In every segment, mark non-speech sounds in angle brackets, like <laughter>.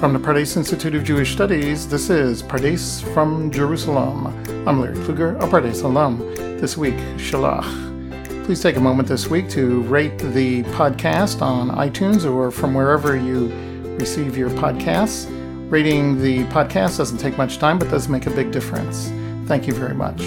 From the Pardes Institute of Jewish Studies, this is Pardes from Jerusalem. I'm Larry Kluger, a Pardes alum. This week, Shalach. Please take a moment this week to rate the podcast on iTunes or from wherever you receive your podcasts. Rating the podcast doesn't take much time, but does make a big difference. Thank you very much.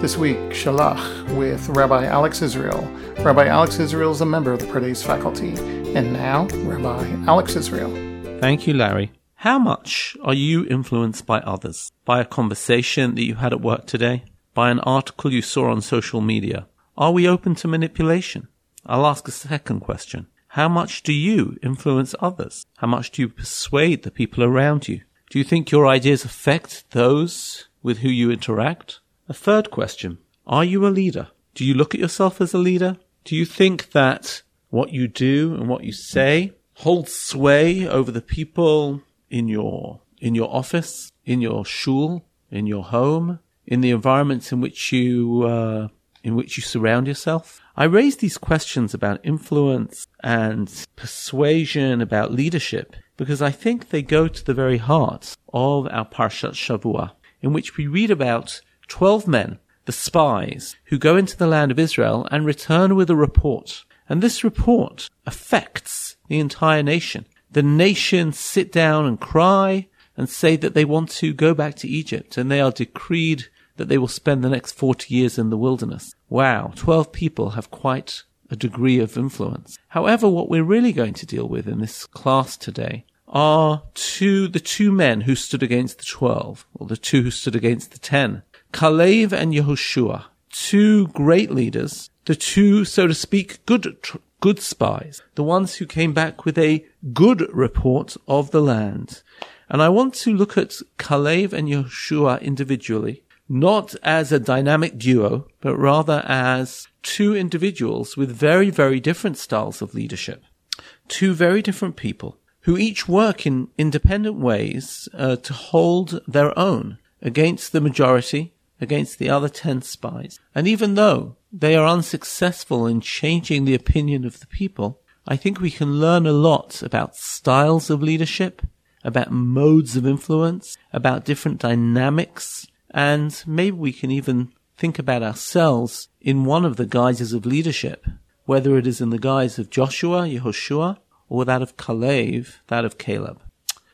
This week, Shalach with Rabbi Alex Israel. Rabbi Alex Israel is a member of the Pardes faculty. And now, Rabbi Alex Israel. Thank you, Larry. How much are you influenced by others? By a conversation that you had at work today? By an article you saw on social media? Are we open to manipulation? I'll ask a second question. How much do you influence others? How much do you persuade the people around you? Do you think your ideas affect those with who you interact? A third question. Are you a leader? Do you look at yourself as a leader? Do you think that what you do and what you say hold sway over the people in your in your office, in your shul, in your home, in the environments in which you uh, in which you surround yourself? I raise these questions about influence and persuasion, about leadership, because I think they go to the very heart of our Parshat Shavua, in which we read about twelve men, the spies, who go into the land of Israel and return with a report. And this report affects the entire nation. The nation sit down and cry and say that they want to go back to Egypt and they are decreed that they will spend the next 40 years in the wilderness. Wow, 12 people have quite a degree of influence. However, what we're really going to deal with in this class today are two, the two men who stood against the 12, or the two who stood against the 10. Kalev and Yehoshua, two great leaders, the two, so to speak, good good spies, the ones who came back with a good report of the land. And I want to look at Kalev and Yehoshua individually, not as a dynamic duo, but rather as two individuals with very, very different styles of leadership. Two very different people who each work in independent ways uh, to hold their own against the majority, against the other ten spies. And even though they are unsuccessful in changing the opinion of the people, I think we can learn a lot about styles of leadership, about modes of influence, about different dynamics, and maybe we can even think about ourselves in one of the guises of leadership, whether it is in the guise of Joshua, Yehoshua, or that of Kalev, that of Caleb.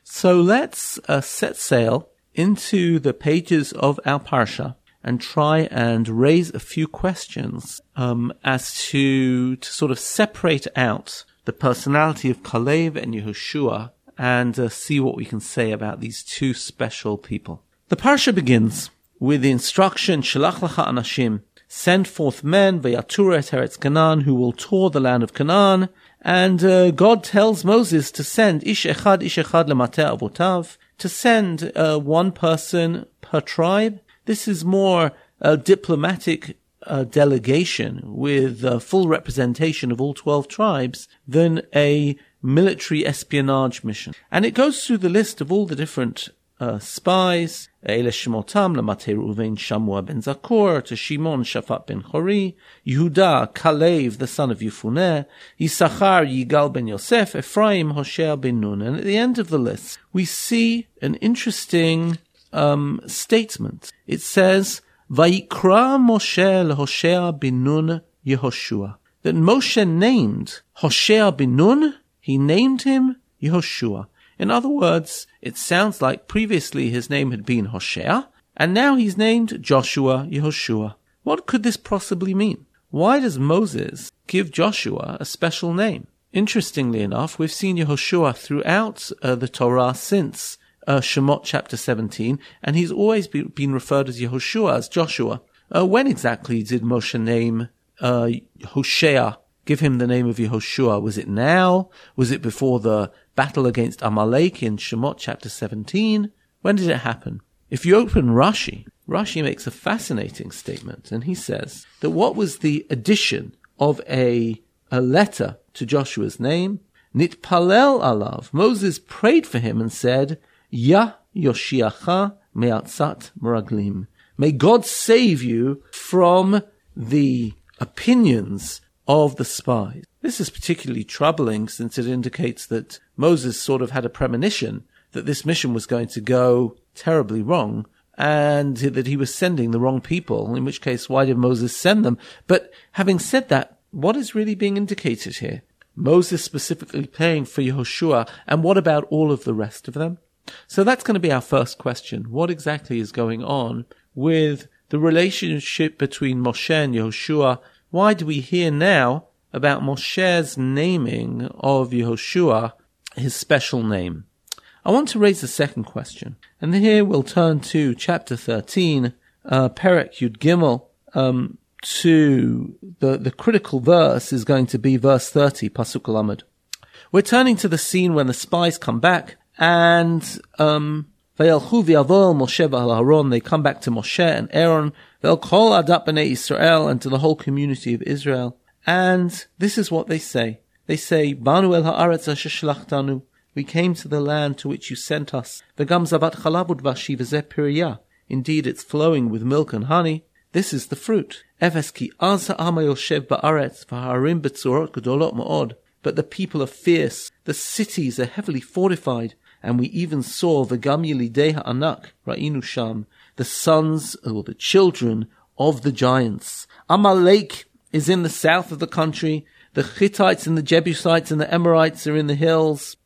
So let's uh, set sail into the pages of our Parsha and try and raise a few questions um, as to to sort of separate out the personality of Kalev and Yehoshua and uh, see what we can say about these two special people. The parsha begins with the instruction Shalach lecha anashim, send forth men vayatur et eretz Canaan who will tour the land of Canaan. And uh, God tells Moses to send ish echad ish echad lemateh avotav, to send uh, one person per tribe this is more a diplomatic uh, delegation with full representation of all 12 tribes than a military espionage mission. And it goes through the list of all the different uh, spies, Eile Shemotam, Lamate Ruvain Shamua ben Zakor, to Shimon Shaphat ben Chori, Yehuda, Kalev, the son of Yefuneh, Yisachar, Yigal ben Yosef, Ephraim, Hoshea ben Nun. And at the end of the list, we see an interesting um, statement. It says, Vayikra Moshe leHoshea bin Nun Yehoshua. That Moshe named Hoshea bin Nun, he named him Yehoshua. In other words, it sounds like previously his name had been Hoshea, and now he's named Joshua Yehoshua. What could this possibly mean? Why does Moses give Joshua a special name? Interestingly enough, we've seen Yehoshua throughout uh, the Torah since uh, Shemot chapter 17, and he's always be, been referred as Yehoshua, as Joshua. Uh, when exactly did Moshe name uh, Hoshea, give him the name of Yehoshua? Was it now? Was it before the battle against Amalek in Shemot chapter 17? When did it happen? If you open Rashi, Rashi makes a fascinating statement, and he says that what was the addition of a, a letter to Joshua's name? Nitpalel alav. Moses prayed for him and said, Ya Yoshiacha Me'atzat Meraglim. May God save you from the opinions of the spies. This is particularly troubling since it indicates that Moses sort of had a premonition that this mission was going to go terribly wrong and that he was sending the wrong people, in which case, why did Moses send them? But having said that, what is really being indicated here? Moses specifically paying for Yehoshua, and what about all of the rest of them? So that's going to be our first question. What exactly is going on with the relationship between Moshe and Yehoshua? Why do we hear now about Moshe's naming of Yehoshua, his special name? I want to raise a second question, and here we'll turn to chapter 13, uh, Perek Yud Gimel, um, to the, the critical verse is going to be verse 30, Pasuk Lamed. We're turning to the scene when the spies come back and, um, they come back to Moshe and Aaron, they'll call Adat B'nai Israel and to the whole community of Israel. And this is what they say. They say, Banu el ha'aretz we came to the land to which you sent us. V'gam zavat chalabud vashi v'zeh Indeed, it's flowing with milk and honey. This is the fruit. Efes ki az ha'ama yoshev ba'aretz v'ha'arim b'tzorot gedolot ma'od. But the people are fierce. The cities are heavily fortified. And we even saw v'gam yilidei ha'anak, ra'inu sham, the sons or the children of the giants. Amalek is in the south of the country. The Hittites and the Jebusites and the Amorites are in the hills.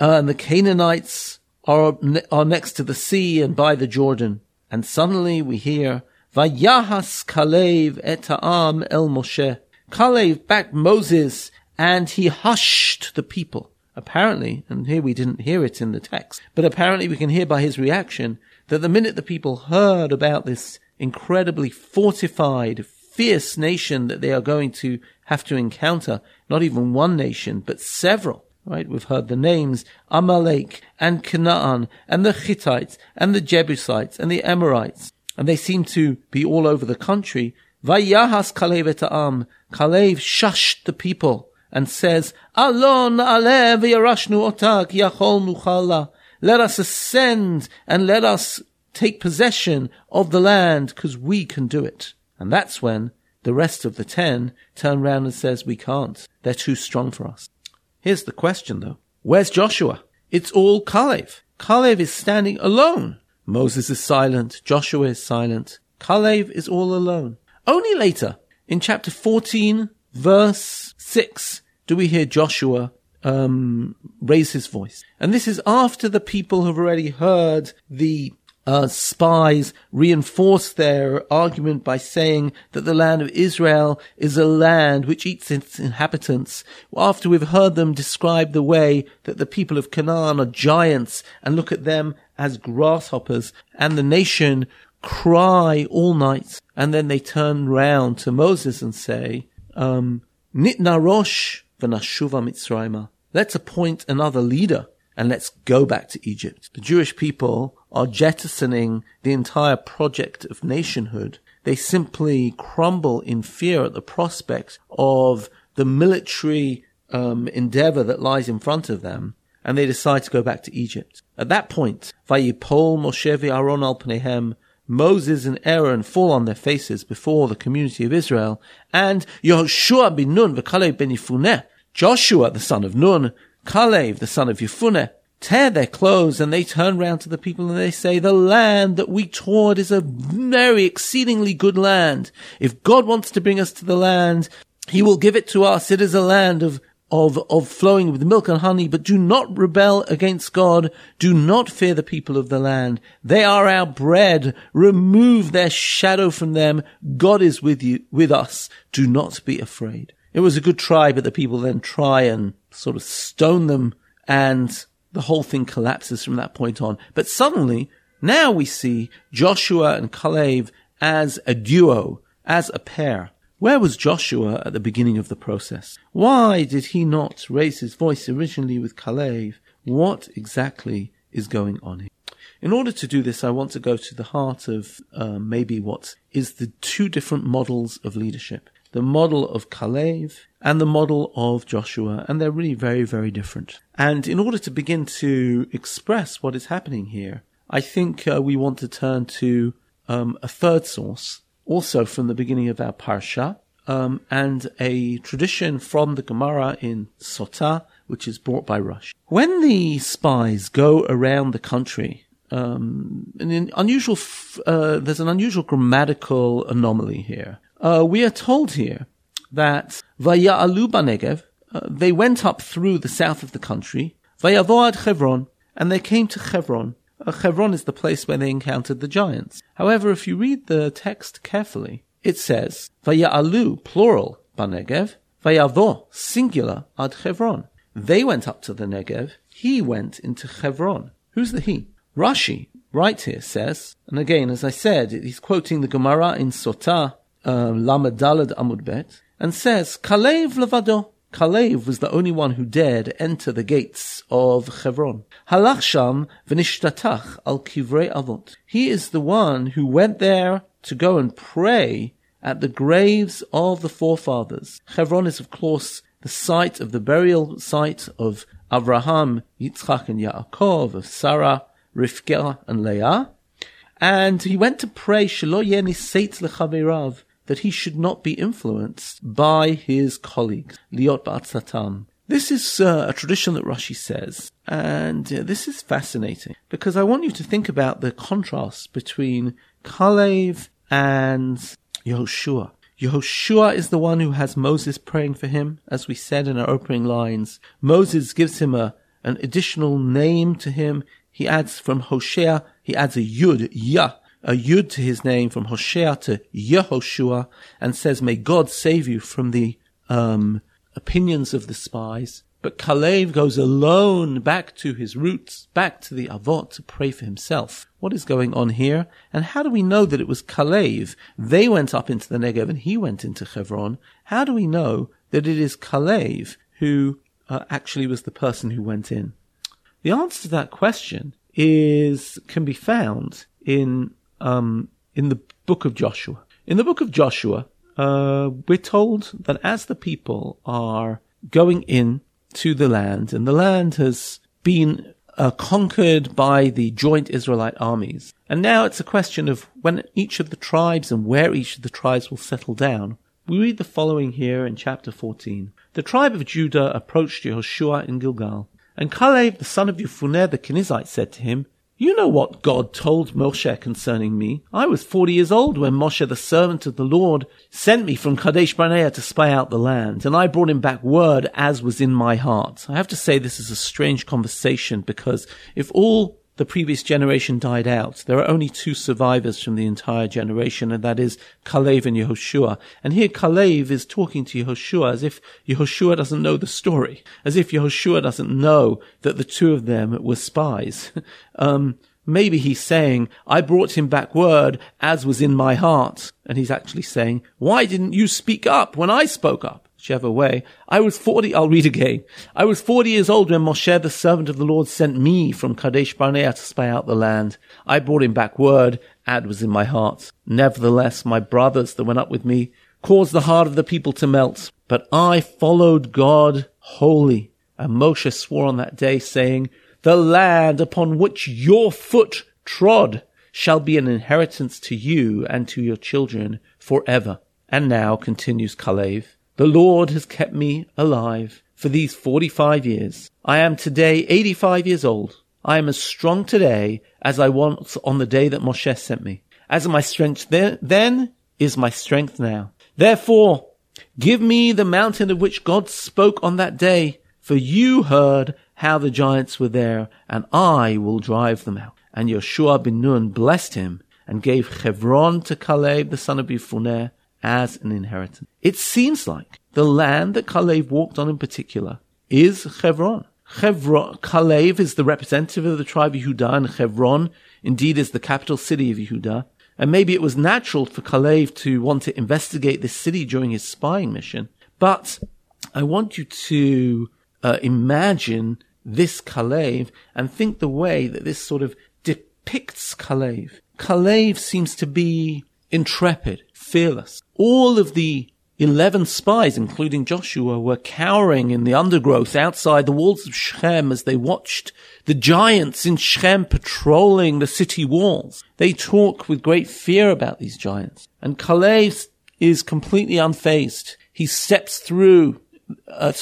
Uh, and the Canaanites are, are next to the sea and by the Jordan. And suddenly we hear, Vayahas Kalev et ha'am el Moshe. Kalev backed Moses and he hushed the people. Apparently, and here we didn't hear it in the text, but apparently we can hear by his reaction that the minute the people heard about this incredibly fortified, fierce nation that they are going to have to encounter, not even one nation, but several, Right? We've heard the names Amalek and Canaan and the Hittites and the Jebusites and the Amorites. And they seem to be all over the country. Vayahas Kalev et. Kalev shushed the people and says, Alon alev yarashnu otak yachol nuchala. Let us ascend and let us take possession of the land because we can do it. And that's when the rest of the ten turn round and says, we can't. They're too strong for us. Here's the question though. Where's Joshua? It's all Kalev. Kalev is standing alone. Moses is silent. Joshua is silent. Kalev is all alone. Only later, in chapter 14, verse 6, do we hear Joshua um, raise his voice. And this is after the people have already heard the uh, spies reinforce their argument by saying that the land of Israel is a land which eats its inhabitants. After we've heard them describe the way that the people of Canaan are giants and look at them as grasshoppers and the nation cry all night and then they turn round to Moses and say, um, Nitna Rosh. Let's appoint another leader and let's go back to Egypt. The Jewish people are jettisoning the entire project of nationhood. They simply crumble in fear at the prospect of the military um, endeavor that lies in front of them, and they decide to go back to Egypt. At that point, Vayipol Moshe Aaron al Moses and Aaron fall on their faces before the community of Israel, and Nun Joshua the son of Nun, Kalev the son of Yefuneh, tear their clothes and they turn round to the people and they say, the land that we toured is a very exceedingly good land. If God wants to bring us to the land, he will give it to us. It is a land of of, of flowing with milk and honey, but do not rebel against God. Do not fear the people of the land. They are our bread. Remove their shadow from them. God is with you, with us. Do not be afraid. It was a good try, but the people then try and sort of stone them and the whole thing collapses from that point on. But suddenly, now we see Joshua and Caleb as a duo, as a pair. Where was Joshua at the beginning of the process? Why did he not raise his voice originally with Caleb? What exactly is going on here? In order to do this, I want to go to the heart of uh, maybe what is the two different models of leadership. The model of Caleb and the model of Joshua, and they're really very, very different. And in order to begin to express what is happening here, I think uh, we want to turn to um, a third source, also from the beginning of our parsha, um, and a tradition from the Gemara in Sotah, which is brought by Rashi. When the spies go around the country, um, an unusual, uh, there's an unusual grammatical anomaly here. Uh, we are told here that Vaya'alu Banegev, uh, they went up through the south of the country, Vayavoad Chevron, and they came to Chevron. Uh, Chevron is the place where they encountered the giants. However, if you read the text carefully, it says, Vaya'alu, plural, Banegev, Vayavo, singular, ad Chevron. They went up to the Negev, he went into Chevron. Who's the he? Rashi, right here, says, and again, as I said, he's quoting the Gemara in Sotah, uh, Lamed Dalet Amud Bet, and says, Kalev levado. Kalev was the only one who dared enter the gates of Hebron. Halach sham v'nishtatach al kivrei avot. He is the one who went there to go and pray at the graves of the forefathers. Hebron is, of course, the site of the burial site of Abraham, Yitzchak, and Yaakov, of Sarah, Rivka, and Leah. And he went to pray, Shelo yeni seit lechaverav, that he should not be influenced by his colleagues, liot ba'atzatam. This is uh, a tradition that Rashi says, and uh, this is fascinating because I want you to think about the contrast between Kalev and Yehoshua. Yehoshua is the one who has Moses praying for him, as we said in our opening lines. Moses gives him a, an additional name to him. He adds from Hosea, he adds a Yud, Yah, a yud to his name from Hoshea to Yehoshua and says, may God save you from the, um, opinions of the spies. But Kalev goes alone back to his roots, back to the Avot to pray for himself. What is going on here? And how do we know that it was Kalev? They went up into the Negev and he went into Hebron. How do we know that it is Kalev who uh, actually was the person who went in? The answer to that question is, can be found in um, in the book of Joshua. In the book of Joshua, uh, we're told that as the people are going in to the land, and the land has been uh, conquered by the joint Israelite armies, and now it's a question of when each of the tribes and where each of the tribes will settle down. We read the following here in chapter 14. The tribe of Judah approached Yehoshua in Gilgal, and Caleb, the son of Yefuneh the Kenizzite, said to him, you know what God told Moshe concerning me. I was 40 years old when Moshe, the servant of the Lord, sent me from Kadesh Barnea to spy out the land, and I brought him back word as was in my heart. I have to say this is a strange conversation because if all the previous generation died out. There are only two survivors from the entire generation, and that is Kalev and Yehoshua. And here Kalev is talking to Yehoshua as if Yehoshua doesn't know the story, as if Yehoshua doesn't know that the two of them were spies. <laughs> um, maybe he's saying, I brought him back word as was in my heart. And he's actually saying, why didn't you speak up when I spoke up? Whichever way. I was 40, I'll read again. I was 40 years old when Moshe, the servant of the Lord, sent me from Kadesh Barnea to spy out the land. I brought him back word, Ad was in my heart. Nevertheless, my brothers that went up with me caused the heart of the people to melt. But I followed God wholly. And Moshe swore on that day, saying, The land upon which your foot trod shall be an inheritance to you and to your children forever. And now, continues Kalev, the Lord has kept me alive for these 45 years. I am today 85 years old. I am as strong today as I was on the day that Moshe sent me. As my strength then is my strength now. Therefore, give me the mountain of which God spoke on that day, for you heard how the giants were there, and I will drive them out. And Yeshua bin Nun blessed him and gave Hebron to Caleb the son of Yefuneh as an inheritance. It seems like the land that Kalev walked on in particular is Hebron. Hebron, Kalev is the representative of the tribe of Yehuda, and Hebron indeed is the capital city of Yehuda. And maybe it was natural for Kalev to want to investigate this city during his spying mission. But I want you to uh, imagine this Kalev and think the way that this sort of depicts Kalev. Kalev seems to be intrepid, fearless. All of the 11 spies, including Joshua, were cowering in the undergrowth outside the walls of Shechem as they watched the giants in Shechem patrolling the city walls. They talk with great fear about these giants. And Caleb is completely unfazed. He steps through uh,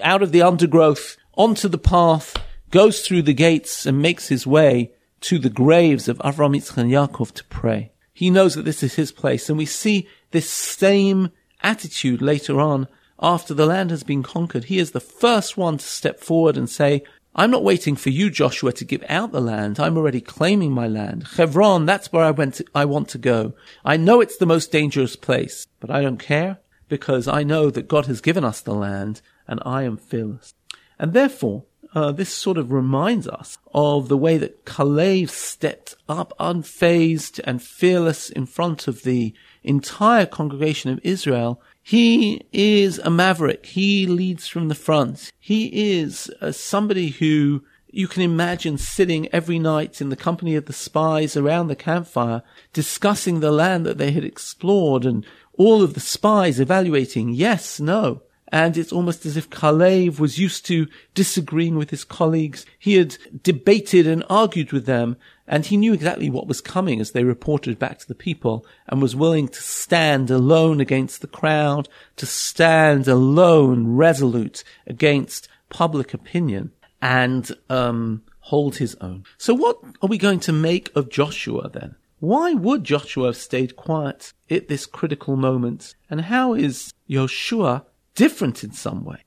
out of the undergrowth onto the path, goes through the gates and makes his way to the graves of Avram, Yitzchak, and Yaakov to pray. He knows that this is his place. And we see this same attitude later on after the land has been conquered. He is the first one to step forward and say, I'm not waiting for you, Joshua, to give out the land. I'm already claiming my land. Hebron, that's where I went to, I want to go. I know it's the most dangerous place, but I don't care because I know that God has given us the land and I am fearless. And therefore, uh, this sort of reminds us of the way that Kalev stepped up unfazed and fearless in front of the entire congregation of Israel. He is a maverick. He leads from the front. He is uh, somebody who you can imagine sitting every night in the company of the spies around the campfire, discussing the land that they had explored and all of the spies evaluating yes, no. And it's almost as if Kalev was used to disagreeing with his colleagues. He had debated and argued with them, and he knew exactly what was coming as they reported back to the people, and was willing to stand alone against the crowd, to stand alone, resolute against public opinion, and um, hold his own. So, what are we going to make of Joshua then? Why would Joshua have stayed quiet at this critical moment? And how is Joshua different in some way?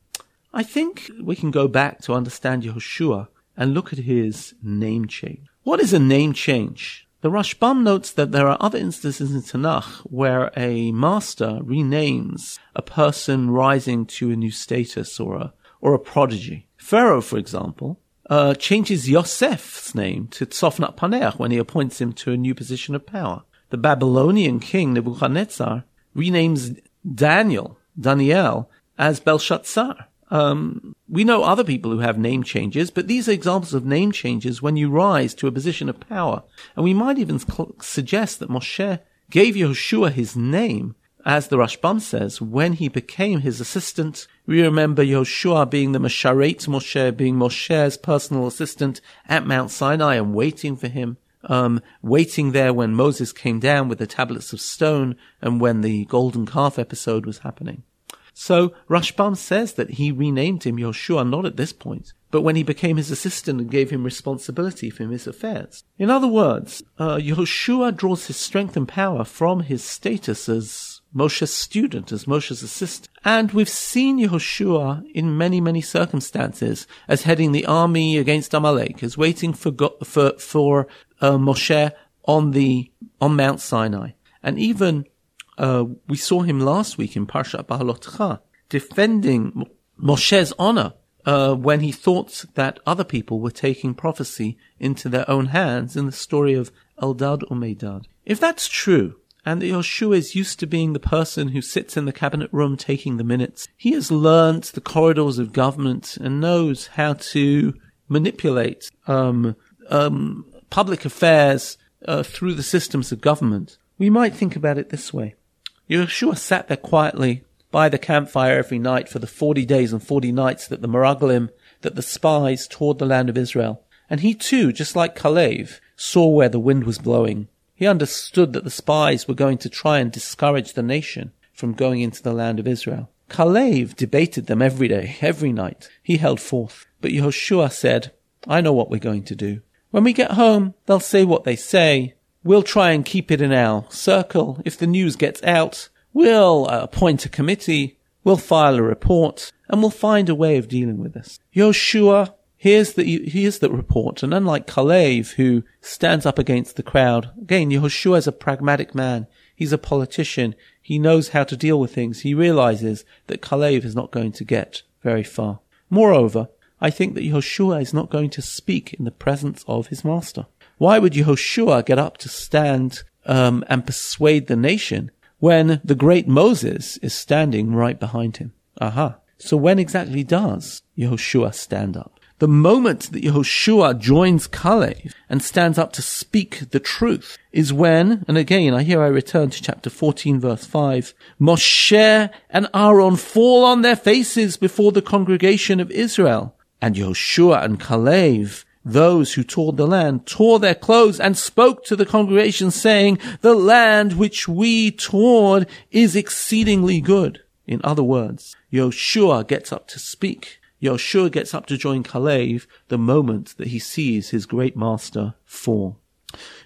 I think we can go back to understand Joshua and look at his name change. What is a name change? The Rashbam notes that there are other instances in Tanakh where a master renames a person rising to a new status or a, or a prodigy. Pharaoh, for example, uh, changes Yosef's name to Tzofnat Paneach when he appoints him to a new position of power. The Babylonian king Nebuchadnezzar renames Daniel, Daniel, as Belshazzar. Um, we know other people who have name changes, but these are examples of name changes when you rise to a position of power. And we might even cl- suggest that Moshe gave Yehoshua his name as the Rashbam says, when he became his assistant, we remember Yoshua being the Masharet Moshe, being Moshe's personal assistant at Mount Sinai and waiting for him, um, waiting there when Moses came down with the tablets of stone and when the golden calf episode was happening. So Rashbam says that he renamed him Yoshua not at this point, but when he became his assistant and gave him responsibility for his affairs. In other words, uh, Yoshua draws his strength and power from his status as Moshe's student, as Moshe's assistant. And we've seen Yehoshua in many, many circumstances as heading the army against Amalek, as waiting for, for, for uh, Moshe on the, on Mount Sinai. And even, uh, we saw him last week in Parshat Behaalotcha, defending Moshe's honor, uh, when he thought that other people were taking prophecy into their own hands in the story of Eldad Umedad. If that's true, and Yoshua is used to being the person who sits in the cabinet room taking the minutes. He has learnt the corridors of government and knows how to manipulate um, um, public affairs uh, through the systems of government. We might think about it this way. Yeshua sat there quietly by the campfire every night for the 40 days and 40 nights that the Meraglim, that the spies toured the land of Israel. And he too, just like Kalev, saw where the wind was blowing he understood that the spies were going to try and discourage the nation from going into the land of Israel. Kalev debated them every day, every night. He held forth. But Yehoshua said, I know what we're going to do. When we get home, they'll say what they say. We'll try and keep it in our circle. If the news gets out, we'll uh, appoint a committee. We'll file a report and we'll find a way of dealing with this. Yehoshua Here's the, here's the report. And unlike Kalev, who stands up against the crowd, again, Yehoshua is a pragmatic man. He's a politician. He knows how to deal with things. He realizes that Kalev is not going to get very far. Moreover, I think that Yehoshua is not going to speak in the presence of his master. Why would Yehoshua get up to stand um, and persuade the nation when the great Moses is standing right behind him? Aha. So when exactly does Yehoshua stand up? The moment that Yehoshua joins Kalev and stands up to speak the truth is when, and again, I here I return to chapter 14 verse 5, Moshe and Aaron fall on their faces before the congregation of Israel, and Yehoshua and Kalev those who toured the land tore their clothes and spoke to the congregation saying, the land which we toured is exceedingly good. In other words, Yoshua gets up to speak. Yoshua gets up to join Kalev the moment that he sees his great master fall.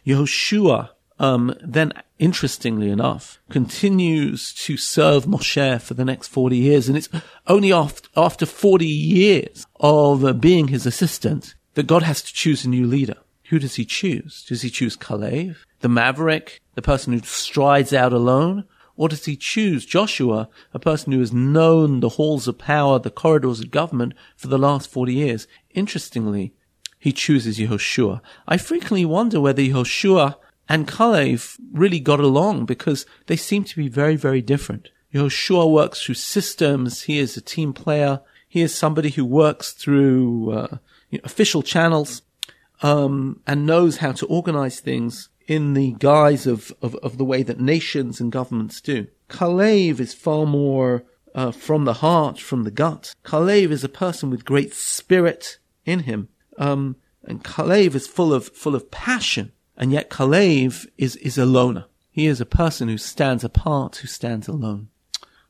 Yoshua um, then, interestingly enough, continues to serve Moshe for the next 40 years. And it's only after, after 40 years of uh, being his assistant that God has to choose a new leader. Who does he choose? Does he choose Kalev, the maverick, the person who strides out alone? Or does he choose Joshua, a person who has known the halls of power, the corridors of government for the last 40 years? Interestingly, he chooses Yehoshua. I frequently wonder whether Yehoshua and Kalev really got along because they seem to be very, very different. Yehoshua works through systems. He is a team player. He is somebody who works through uh, you know, official channels um, and knows how to organize things in the guise of, of, of, the way that nations and governments do. Kalev is far more uh, from the heart, from the gut. Kalev is a person with great spirit in him. Um, and Kalev is full of, full of passion. And yet Kalev is, is a loner. He is a person who stands apart, who stands alone.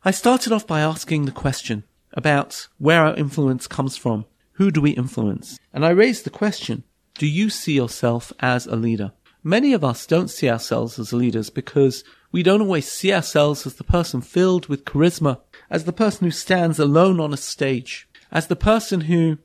I started off by asking the question about where our influence comes from. Who do we influence? And I raised the question, do you see yourself as a leader? Many of us don't see ourselves as leaders because we don't always see ourselves as the person filled with charisma, as the person who stands alone on a stage, as the person who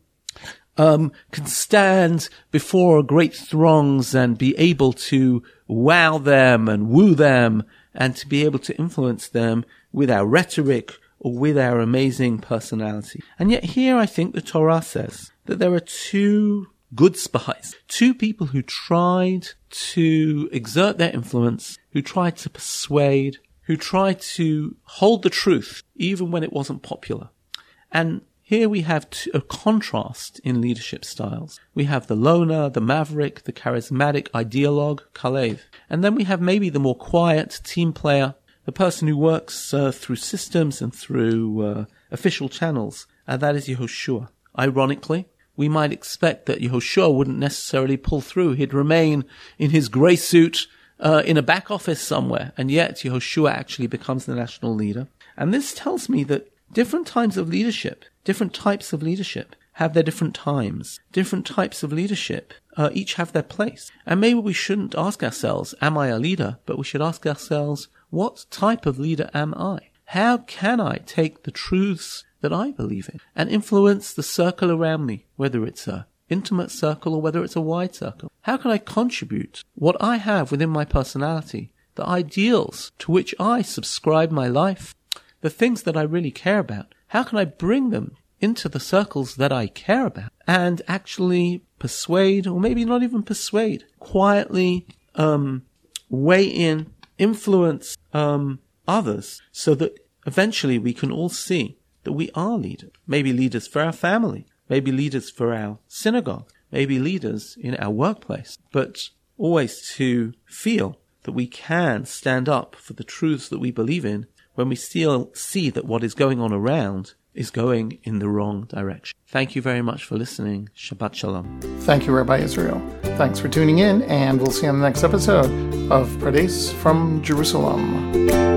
um, can stand before great throngs and be able to wow them and woo them and to be able to influence them with our rhetoric or with our amazing personality. And yet here I think the Torah says that there are two good spies, two people who tried to exert their influence, who tried to persuade, who tried to hold the truth even when it wasn't popular. And here we have a contrast in leadership styles. We have the loner, the maverick, the charismatic ideologue, Kalev. And then we have maybe the more quiet team player, the person who works uh, through systems and through uh, official channels, and that is Yehoshua. Ironically, we might expect that Yehoshua wouldn't necessarily pull through. He'd remain in his grey suit uh, in a back office somewhere, and yet Yehoshua actually becomes the national leader. And this tells me that different kinds of leadership Different types of leadership have their different times. Different types of leadership uh, each have their place. And maybe we shouldn't ask ourselves, am I a leader? But we should ask ourselves, what type of leader am I? How can I take the truths that I believe in and influence the circle around me, whether it's a intimate circle or whether it's a wide circle? How can I contribute what I have within my personality, the ideals to which I subscribe my life, the things that I really care about? How can I bring them into the circles that I care about and actually persuade, or maybe not even persuade, quietly um, weigh in, influence um, others so that eventually we can all see that we are leaders. Maybe leaders for our family, maybe leaders for our synagogue, maybe leaders in our workplace, but always to feel that we can stand up for the truths that we believe in when we still see that what is going on around is going in the wrong direction. Thank you very much for listening. Shabbat Shalom. Thank you, Rabbi Israel. Thanks for tuning in, and we'll see you on the next episode of Pardes from Jerusalem.